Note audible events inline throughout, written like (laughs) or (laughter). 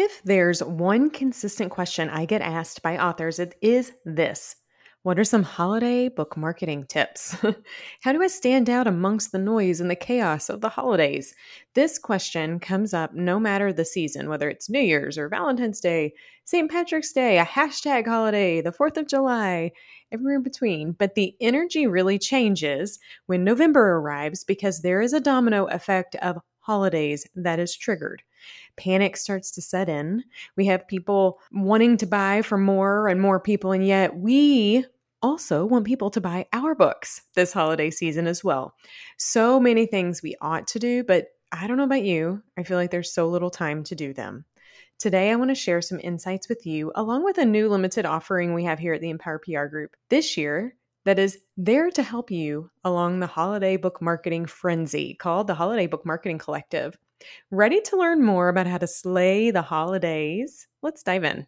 If there's one consistent question I get asked by authors, it is this What are some holiday book marketing tips? (laughs) How do I stand out amongst the noise and the chaos of the holidays? This question comes up no matter the season, whether it's New Year's or Valentine's Day, St. Patrick's Day, a hashtag holiday, the 4th of July, everywhere in between. But the energy really changes when November arrives because there is a domino effect of holidays that is triggered panic starts to set in. We have people wanting to buy for more and more people, and yet we also want people to buy our books this holiday season as well. So many things we ought to do, but I don't know about you. I feel like there's so little time to do them. Today, I want to share some insights with you, along with a new limited offering we have here at the Empower PR Group this year that is there to help you along the holiday book marketing frenzy called the Holiday Book Marketing Collective. Ready to learn more about how to slay the holidays? Let's dive in.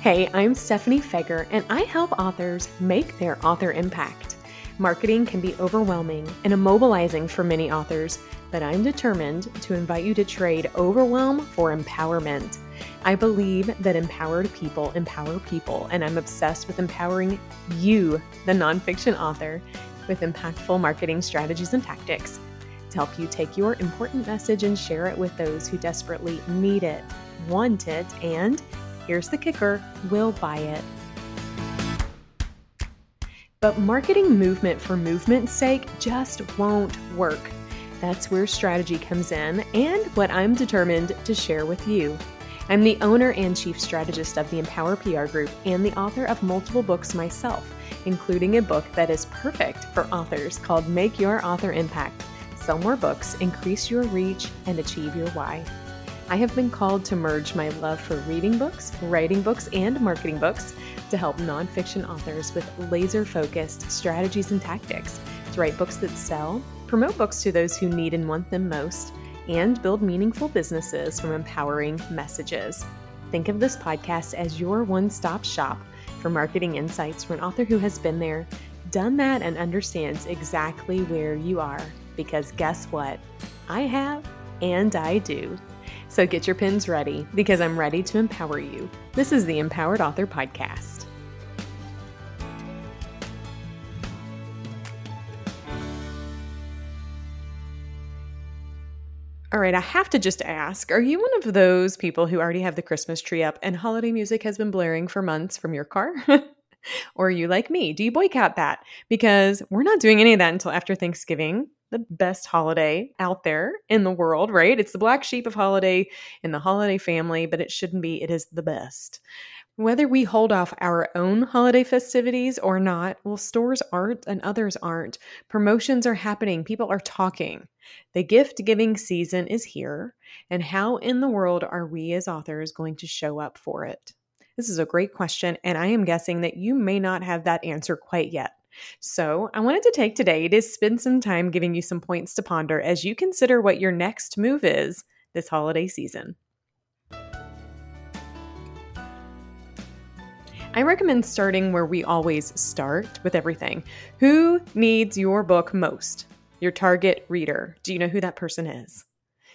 Hey, I'm Stephanie Feger, and I help authors make their author impact. Marketing can be overwhelming and immobilizing for many authors, but I'm determined to invite you to trade overwhelm for empowerment. I believe that empowered people empower people, and I'm obsessed with empowering you, the nonfiction author, with impactful marketing strategies and tactics to help you take your important message and share it with those who desperately need it, want it, and here's the kicker will buy it. But marketing movement for movement's sake just won't work. That's where strategy comes in and what I'm determined to share with you. I'm the owner and chief strategist of the Empower PR Group and the author of multiple books myself, including a book that is perfect for authors called Make Your Author Impact Sell More Books, Increase Your Reach, and Achieve Your Why. I have been called to merge my love for reading books, writing books, and marketing books to help nonfiction authors with laser focused strategies and tactics to write books that sell, promote books to those who need and want them most, and build meaningful businesses from empowering messages. Think of this podcast as your one stop shop for marketing insights from an author who has been there, done that, and understands exactly where you are. Because guess what? I have, and I do. So get your pins ready because I'm ready to empower you. This is the Empowered Author Podcast. All right, I have to just ask Are you one of those people who already have the Christmas tree up and holiday music has been blaring for months from your car? (laughs) or are you like me? Do you boycott that? Because we're not doing any of that until after Thanksgiving the best holiday out there in the world, right? It's the black sheep of holiday in the holiday family, but it shouldn't be. It is the best. Whether we hold off our own holiday festivities or not, well, stores aren't and others aren't. Promotions are happening, people are talking. The gift giving season is here, and how in the world are we as authors going to show up for it? This is a great question, and I am guessing that you may not have that answer quite yet. So, I wanted to take today to spend some time giving you some points to ponder as you consider what your next move is this holiday season. I recommend starting where we always start with everything. Who needs your book most? Your target reader. Do you know who that person is?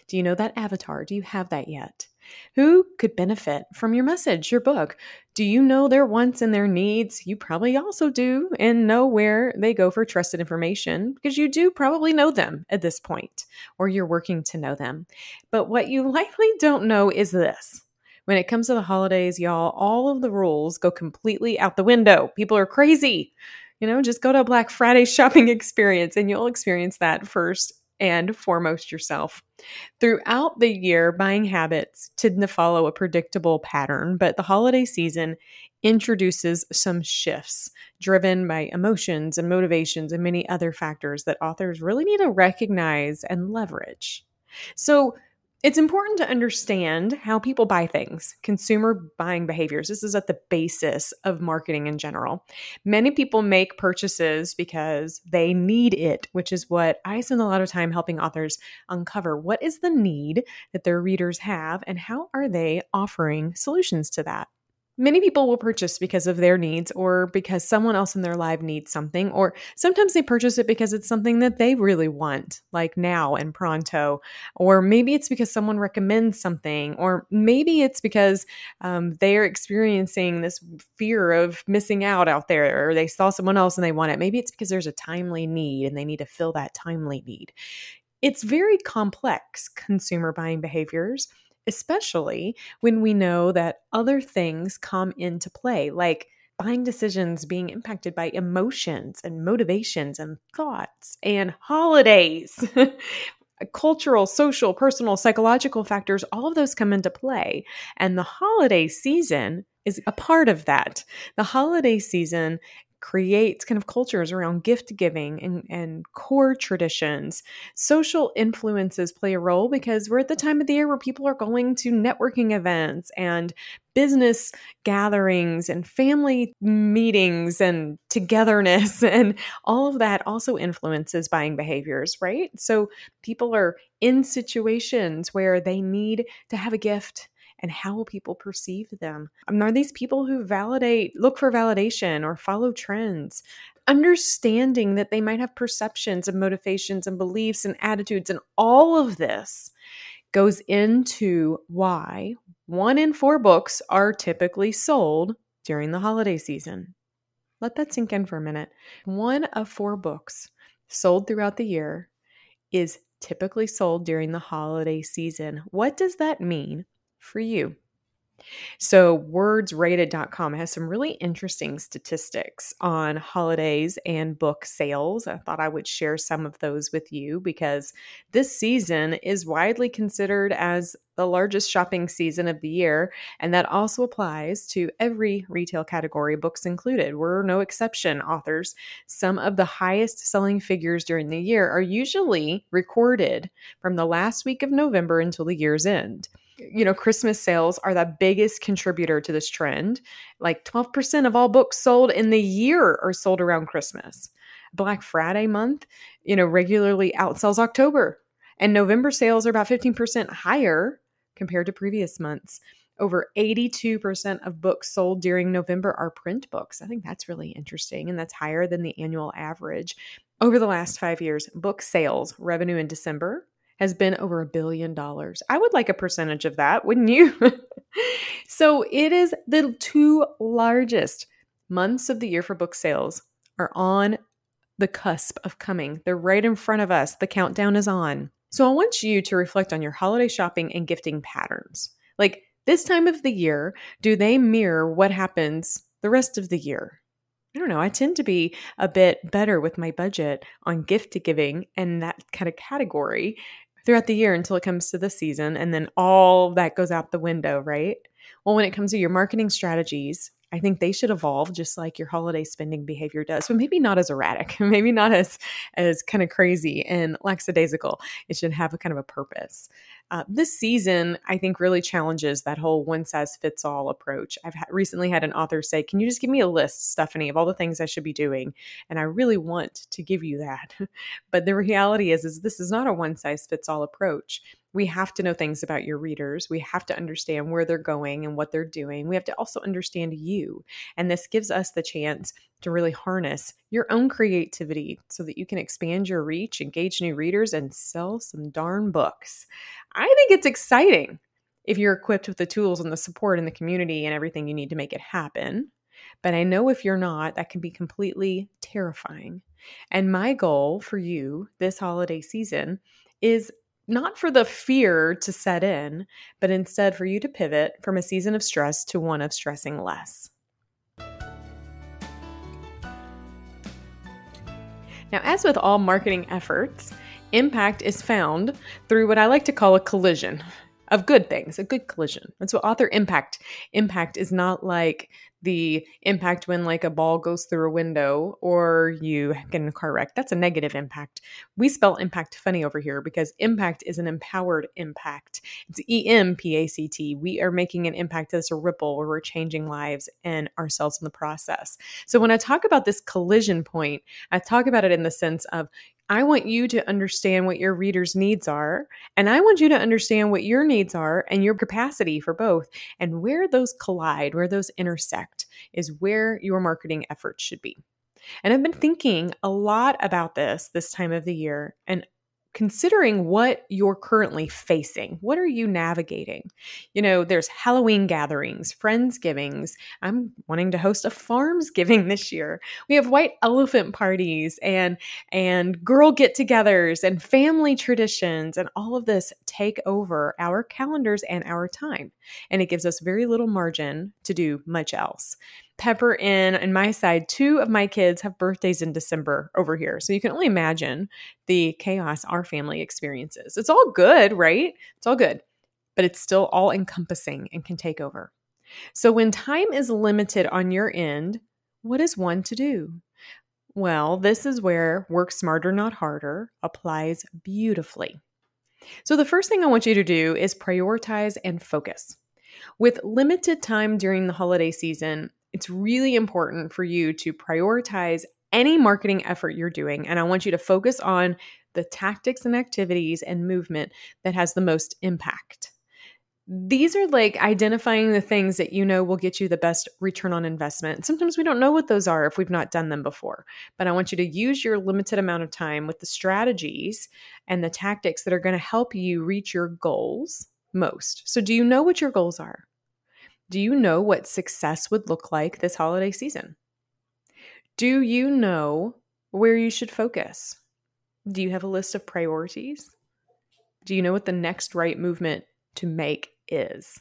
Do you know that avatar? Do you have that yet? Who could benefit from your message, your book? Do you know their wants and their needs? You probably also do, and know where they go for trusted information because you do probably know them at this point, or you're working to know them. But what you (laughs) likely don't know is this. When it comes to the holidays, y'all, all of the rules go completely out the window. People are crazy. You know, just go to a Black Friday (laughs) shopping experience and you'll experience that first and foremost yourself. Throughout the year, buying habits tend to follow a predictable pattern, but the holiday season introduces some shifts driven by emotions and motivations and many other factors that authors really need to recognize and leverage. So, it's important to understand how people buy things, consumer buying behaviors. This is at the basis of marketing in general. Many people make purchases because they need it, which is what I spend a lot of time helping authors uncover. What is the need that their readers have, and how are they offering solutions to that? Many people will purchase because of their needs or because someone else in their life needs something, or sometimes they purchase it because it's something that they really want, like now and pronto. Or maybe it's because someone recommends something, or maybe it's because um, they're experiencing this fear of missing out out there, or they saw someone else and they want it. Maybe it's because there's a timely need and they need to fill that timely need. It's very complex consumer buying behaviors especially when we know that other things come into play, like buying decisions being impacted by emotions and motivations and thoughts and holidays. (laughs) Cultural, social, personal, psychological factors, all of those come into play. And the holiday season is a part of that. The holiday season creates kind of cultures around gift giving and, and core traditions. Social influences play a role because we're at the time of the year where people are going to networking events and business gatherings and family meetings and togetherness (laughs) and all of that also influences buying behaviors, right? So people are in situations where they need to have a gift and how will people perceive them? Um, are these people who validate, look for validation or follow trends? Understanding that they might have perceptions and motivations and beliefs and attitudes, and all of this goes into why one in four books are typically sold during the holiday season. Let that sink in for a minute. One of four books sold throughout the year is typically sold during the holiday season. What does that mean for you. So, wordsrated.com has some really interesting statistics on holidays and book sales. I thought I would share some of those with you because this season is widely considered as the largest shopping season of the year, and that also applies to every retail category, books included. We're no exception, authors. Some of the highest selling figures during the year are usually recorded from the last week of November until the year's end you know, Christmas sales are the biggest contributor to this trend. Like 12% of all books sold in the year are sold around Christmas. Black Friday month, you know, regularly outsells October. And November sales are about 15% higher compared to previous months. Over 82% of books sold during November are print books. I think that's really interesting, and that's higher than the annual average. Over the last five years, book sales revenue in December has been over a billion dollars. I would like a percentage of that, wouldn't you? (laughs) so it is the two largest months of the year for book sales are on the cusp of coming. They're right in front of us. The countdown is on. So I want you to reflect on your holiday shopping and gifting patterns. Like this time of the year, do they mirror what happens the rest of the year? I don't know. I tend to be a bit better with my budget on gift giving and that kind of category throughout the year until it comes to the season. And then all that goes out the window, right? Well, when it comes to your marketing strategies, I think they should evolve just like your holiday spending behavior does, but maybe not as erratic, (laughs) maybe not as as kind of crazy and lackadaisical. It should have a kind of a purpose. Uh, this season, I think, really challenges that whole one size fits all approach. I've ha- recently had an author say, Can you just give me a list, Stephanie, of all the things I should be doing? And I really want to give you that. (laughs) but the reality is, is this is not a one size fits all approach we have to know things about your readers. We have to understand where they're going and what they're doing. We have to also understand you. And this gives us the chance to really harness your own creativity so that you can expand your reach, engage new readers, and sell some darn books. I think it's exciting if you're equipped with the tools and the support and the community and everything you need to make it happen. But I know if you're not, that can be completely terrifying. And my goal for you this holiday season is not for the fear to set in, but instead for you to pivot from a season of stress to one of stressing less. Now, as with all marketing efforts, impact is found through what I like to call a collision of good things, a good collision. That's what author impact. Impact is not like the impact when like a ball goes through a window or you get in a car wreck. That's a negative impact. We spell impact funny over here because impact is an empowered impact. It's E M P A C T. We are making an impact that's a ripple where we're changing lives and ourselves in the process. So when I talk about this collision point, I talk about it in the sense of I want you to understand what your readers' needs are, and I want you to understand what your needs are and your capacity for both. And where those collide, where those intersect, is where your marketing efforts should be. And I've been thinking a lot about this this time of the year. And considering what you're currently facing. What are you navigating? You know, there's Halloween gatherings, Friendsgivings. I'm wanting to host a Farmsgiving (laughs) this year. We have white elephant parties and and girl get-togethers and family traditions and all of this take over our calendars and our time. And it gives us very little margin to do much else pepper in on my side two of my kids have birthdays in december over here. So you can only imagine the chaos our family experiences. It's all good right? It's all good but it's still all encompassing and can take over. So when time is limited on your end what is one to do? Well this is where work smarter not harder applies beautifully. So the first thing i want you to do is prioritize and focus. With limited time during the holiday season, it's really important for you to prioritize any marketing effort you're doing. And I want you to focus on the tactics and activities and movement that has the most impact. These are like identifying the things that you know will get you the best return on investment. Sometimes we don't know what those are if we've not done them before. But I want you to use your limited amount of time with the strategies and the tactics that are going to help you reach your goals most. So, do you know what your goals are? Do you know what success would look like this holiday season? Do you know where you should focus? Do you have a list of priorities? Do you know what the next right movement to make is?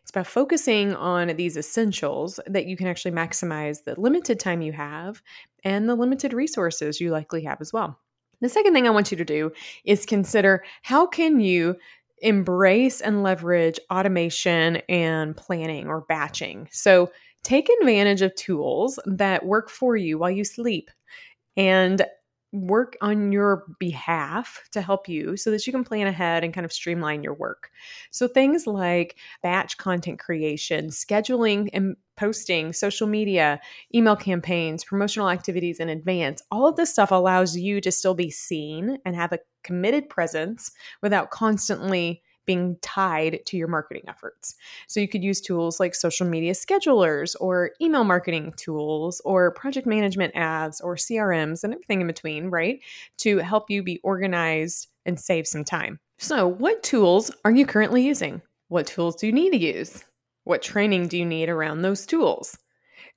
It's about focusing on these essentials that you can actually maximize the limited time you have and the limited resources you likely have as well. The second thing I want you to do is consider how can you embrace and leverage automation and planning or batching. So take advantage of tools that work for you while you sleep and work on your behalf to help you so that you can plan ahead and kind of streamline your work. So things like batch content creation, scheduling and posting, social media, email campaigns, promotional activities in advance, all of this stuff allows you to still be seen and have a committed presence without constantly being tied to your marketing efforts. So you could use tools like social media schedulers or email marketing tools or project management apps or CRMs and everything in between, right? To help you be organized and save some time. So, what tools are you currently using? What tools do you need to use? What training do you need around those tools?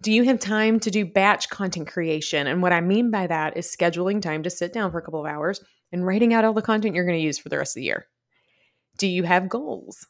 Do you have time to do batch content creation? And what I mean by that is scheduling time to sit down for a couple of hours and writing out all the content you're going to use for the rest of the year. Do you have goals?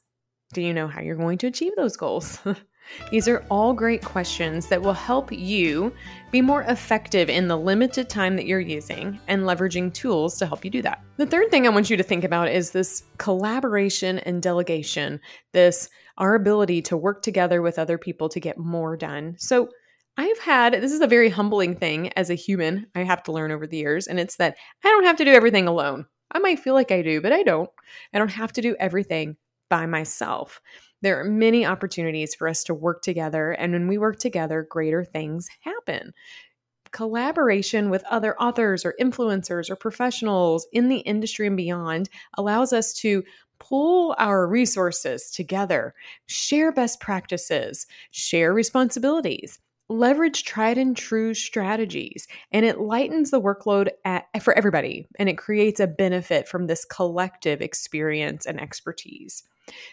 Do you know how you're going to achieve those goals? (laughs) These are all great questions that will help you be more effective in the limited time that you're using and leveraging tools to help you do that. The third thing I want you to think about is this collaboration and delegation, this our ability to work together with other people to get more done. So, I've had this is a very humbling thing as a human I have to learn over the years, and it's that I don't have to do everything alone. I might feel like I do, but I don't. I don't have to do everything by myself. There are many opportunities for us to work together, and when we work together, greater things happen. Collaboration with other authors or influencers or professionals in the industry and beyond allows us to pull our resources together, share best practices, share responsibilities, leverage tried and true strategies and it lightens the workload at, for everybody and it creates a benefit from this collective experience and expertise.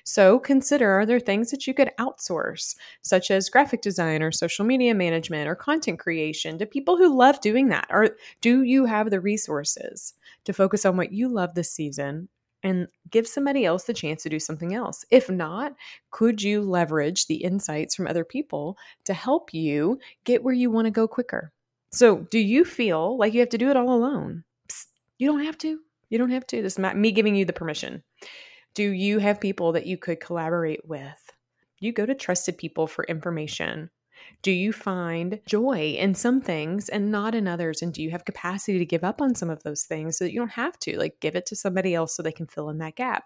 So consider are there things that you could outsource, such as graphic design or social media management or content creation to people who love doing that? Or do you have the resources to focus on what you love this season and give somebody else the chance to do something else. If not, could you leverage the insights from other people to help you get where you want to go quicker? So, do you feel like you have to do it all alone? Psst, you don't have to. You don't have to. This is not me giving you the permission. Do you have people that you could collaborate with? You go to trusted people for information do you find joy in some things and not in others? And do you have capacity to give up on some of those things so that you don't have to? Like give it to somebody else so they can fill in that gap.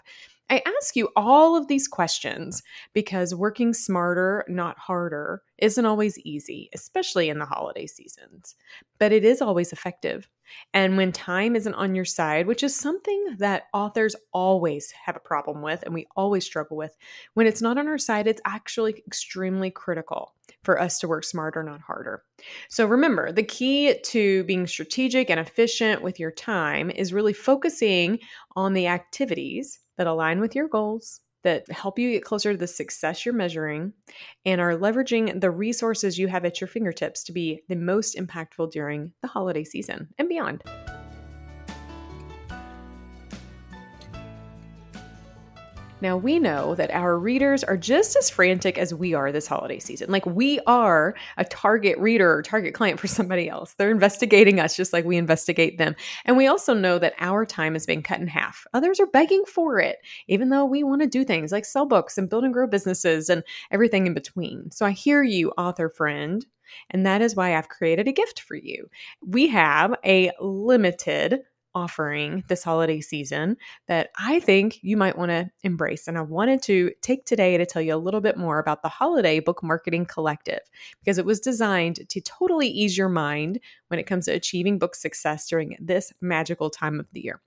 I ask you all of these questions because working smarter, not harder, isn't always easy, especially in the holiday seasons, but it is always effective. And when time isn't on your side, which is something that authors always have a problem with and we always struggle with, when it's not on our side, it's actually extremely critical for us to work smarter, not harder. So remember, the key to being strategic and efficient with your time is really focusing on the activities that align with your goals that help you get closer to the success you're measuring and are leveraging the resources you have at your fingertips to be the most impactful during the holiday season and beyond. Now, we know that our readers are just as frantic as we are this holiday season. Like, we are a target reader or target client for somebody else. They're investigating us just like we investigate them. And we also know that our time is being cut in half. Others are begging for it, even though we want to do things like sell books and build and grow businesses and everything in between. So, I hear you, author friend. And that is why I've created a gift for you. We have a limited offering this holiday season that I think you might want to embrace. And I wanted to take today to tell you a little bit more about the Holiday Book Marketing Collective because it was designed to totally ease your mind when it comes to achieving book success during this magical time of the year.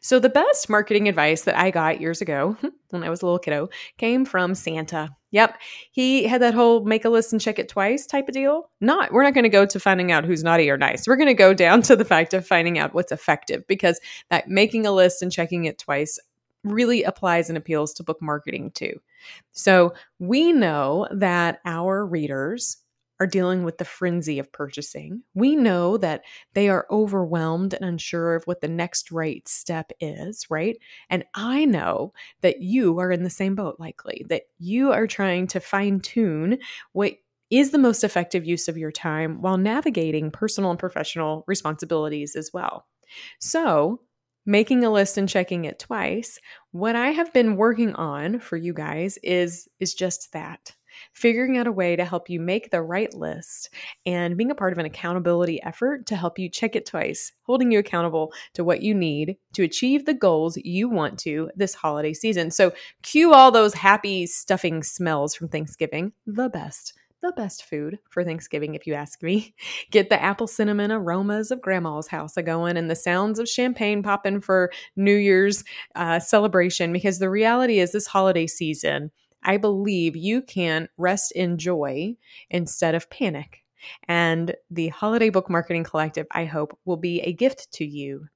So, the best marketing advice that I got years ago (laughs) when I was a little kiddo came from Santa. Yep, he had that whole make a list and check it twice type of deal. Not, we're not going to go to finding out who's naughty or nice. We're going to go (laughs) down to the fact of finding out what's effective because that making a list and checking it twice really applies and appeals to book marketing too. So, we know that our readers are dealing with the frenzy of purchasing. We know that they are overwhelmed and unsure of what the next right step is, right? And I know that you are in the same boat, likely, that you are trying to fine tune what is the most effective use of your time while navigating personal and professional responsibilities as well. So, making a list and checking it twice, what I have been working on for you guys is is just that figuring out a way to help you make the right list and being a part of an accountability effort to help you check it twice, holding you accountable to what you need to achieve the goals you want to this holiday season. So, cue all those happy stuffing smells from Thanksgiving, the best the best food for Thanksgiving, if you ask me. (laughs) Get the apple cinnamon aromas of grandma's house a going and the sounds of champagne popping for New Year's uh, celebration because the reality is this holiday season I believe you can rest in joy instead of panic. And the Holiday Book Marketing Collective, I hope, will be a gift to you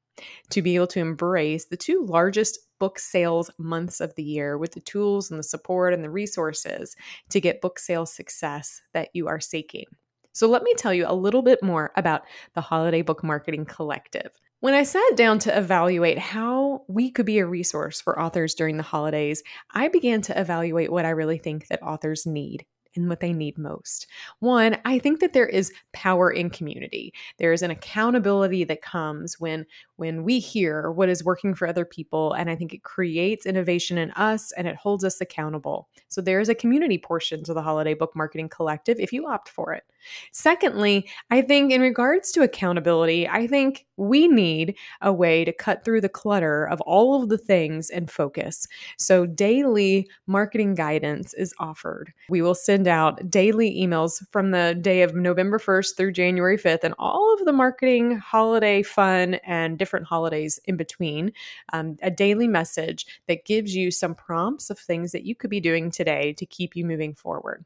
to be able to embrace the two largest book sales months of the year with the tools and the support and the resources to get book sales success that you are seeking. So, let me tell you a little bit more about the Holiday Book Marketing Collective. When I sat down to evaluate how we could be a resource for authors during the holidays, I began to evaluate what I really think that authors need and what they need most. One, I think that there is power in community. There is an accountability that comes when when we hear what is working for other people and I think it creates innovation in us and it holds us accountable. So there is a community portion to the Holiday Book Marketing Collective if you opt for it. Secondly, I think in regards to accountability, I think we need a way to cut through the clutter of all of the things and focus. So daily marketing guidance is offered. We will send out daily emails from the day of November 1st through January 5th and all of the marketing, holiday fun, and different holidays in between. Um, a daily message that gives you some prompts of things that you could be doing today to keep you moving forward.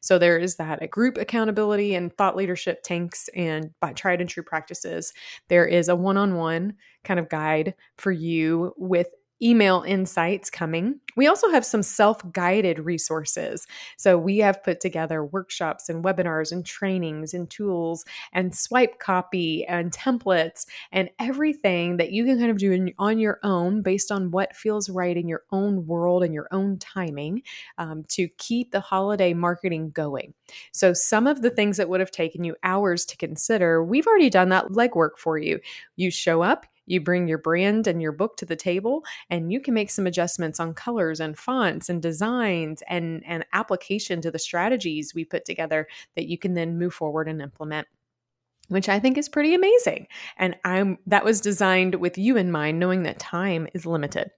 So there is that a group accountability and thought leadership tanks and by tried and true practices. There is a one-on-one kind of guide for you with email insights coming. We also have some self guided resources. So, we have put together workshops and webinars and trainings and tools and swipe copy and templates and everything that you can kind of do on your own based on what feels right in your own world and your own timing um, to keep the holiday marketing going. So, some of the things that would have taken you hours to consider, we've already done that legwork for you. You show up, you bring your brand and your book to the table, and you can make some adjustments on colors and fonts and designs and, and application to the strategies we put together that you can then move forward and implement which I think is pretty amazing. And I'm that was designed with you in mind knowing that time is limited.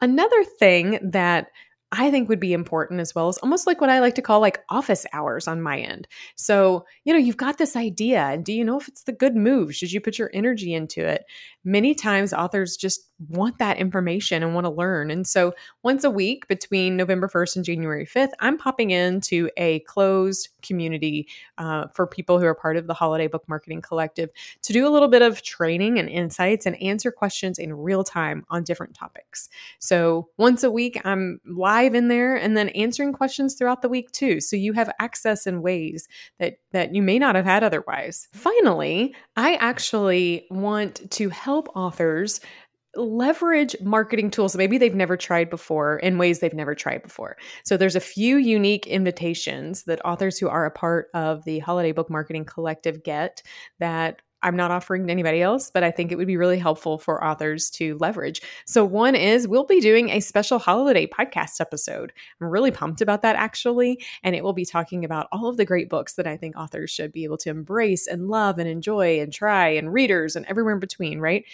Another thing that I think would be important as well as almost like what I like to call like office hours on my end. So, you know, you've got this idea and do you know if it's the good move? Should you put your energy into it? Many times authors just want that information and want to learn. And so, once a week between November 1st and January 5th, I'm popping into a closed community uh, for people who are part of the Holiday Book Marketing Collective to do a little bit of training and insights and answer questions in real time on different topics. So, once a week, I'm live in there and then answering questions throughout the week too. So, you have access in ways that, that you may not have had otherwise. Finally, I actually want to help authors leverage marketing tools maybe they've never tried before in ways they've never tried before. So there's a few unique invitations that authors who are a part of the Holiday Book Marketing Collective get that I'm not offering to anybody else, but I think it would be really helpful for authors to leverage. So, one is we'll be doing a special holiday podcast episode. I'm really pumped about that actually. And it will be talking about all of the great books that I think authors should be able to embrace and love and enjoy and try, and readers and everywhere in between, right?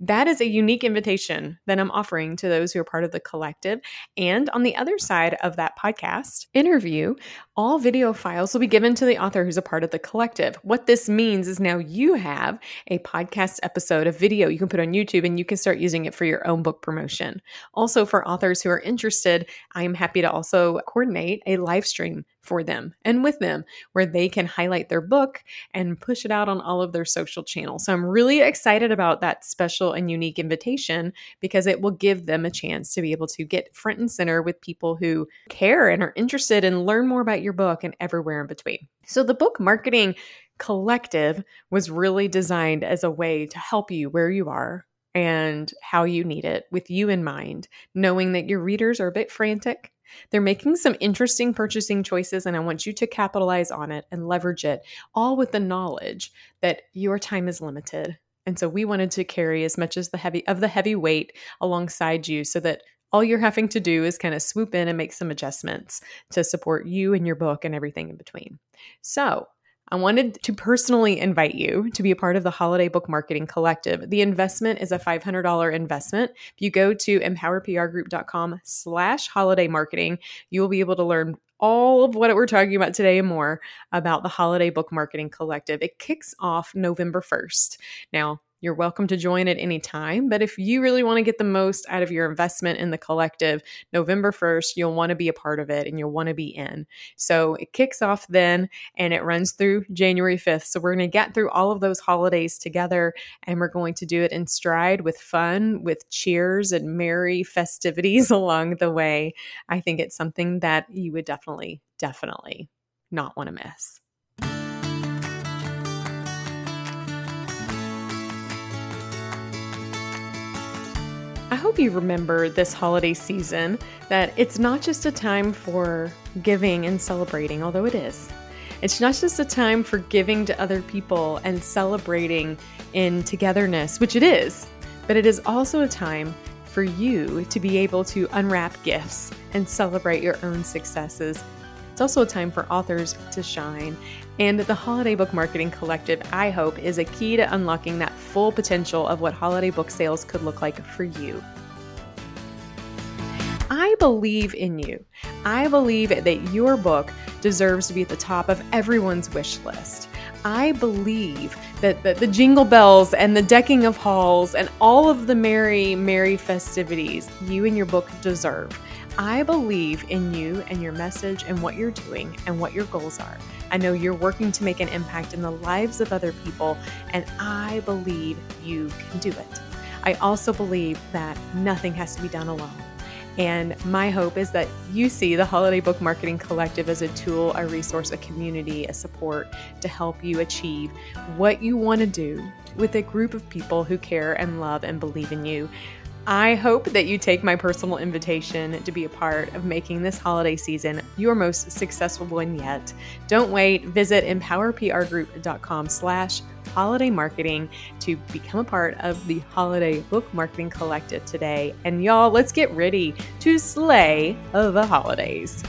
That is a unique invitation that I'm offering to those who are part of the collective. And on the other side of that podcast interview, all video files will be given to the author who's a part of the collective. What this means is now you have a podcast episode of video you can put on YouTube and you can start using it for your own book promotion. Also, for authors who are interested, I am happy to also coordinate a live stream for them and with them where they can highlight their book and push it out on all of their social channels. So I'm really excited about that special and unique invitation because it will give them a chance to be able to get front and center with people who care and are interested and learn more about your book and everywhere in between. So the book marketing collective was really designed as a way to help you where you are and how you need it with you in mind, knowing that your readers are a bit frantic they're making some interesting purchasing choices, and I want you to capitalize on it and leverage it, all with the knowledge that your time is limited. And so we wanted to carry as much as the heavy of the heavy weight alongside you so that all you're having to do is kind of swoop in and make some adjustments to support you and your book and everything in between. So, I wanted to personally invite you to be a part of the Holiday Book Marketing Collective. The investment is a $500 investment. If you go to empowerprgroup.com slash holiday marketing, you will be able to learn all of what we're talking about today and more about the Holiday Book Marketing Collective. It kicks off November 1st. Now, you're welcome to join at any time. But if you really want to get the most out of your investment in the collective, November 1st, you'll want to be a part of it and you'll want to be in. So it kicks off then and it runs through January 5th. So we're going to get through all of those holidays together and we're going to do it in stride with fun, with cheers and merry festivities (laughs) along the way. I think it's something that you would definitely, definitely not want to miss. I hope you remember this holiday season that it's not just a time for giving and celebrating, although it is. It's not just a time for giving to other people and celebrating in togetherness, which it is, but it is also a time for you to be able to unwrap gifts and celebrate your own successes. It's also a time for authors to shine and the Holiday Book Marketing Collective, I hope, is a key to unlocking that full potential of what holiday book sales could look like for you. I believe in you. I believe that your book deserves to be at the top of everyone's wish list. I believe that, that the jingle bells and the decking of halls and all of the merry, merry festivities you and your book deserve. I believe in you and your message and what you're doing and what your goals are. I know you're working to make an impact in the lives of other people, and I believe you can do it. I also believe that nothing has to be done alone. And my hope is that you see the Holiday Book Marketing Collective as a tool, a resource, a community, a support to help you achieve what you want to do with a group of people who care and love and believe in you. I hope that you take my personal invitation to be a part of making this holiday season your most successful one yet. Don't wait. Visit empowerprgroup.com slash holiday marketing to become a part of the Holiday Book Marketing Collective today. And y'all, let's get ready to slay the holidays.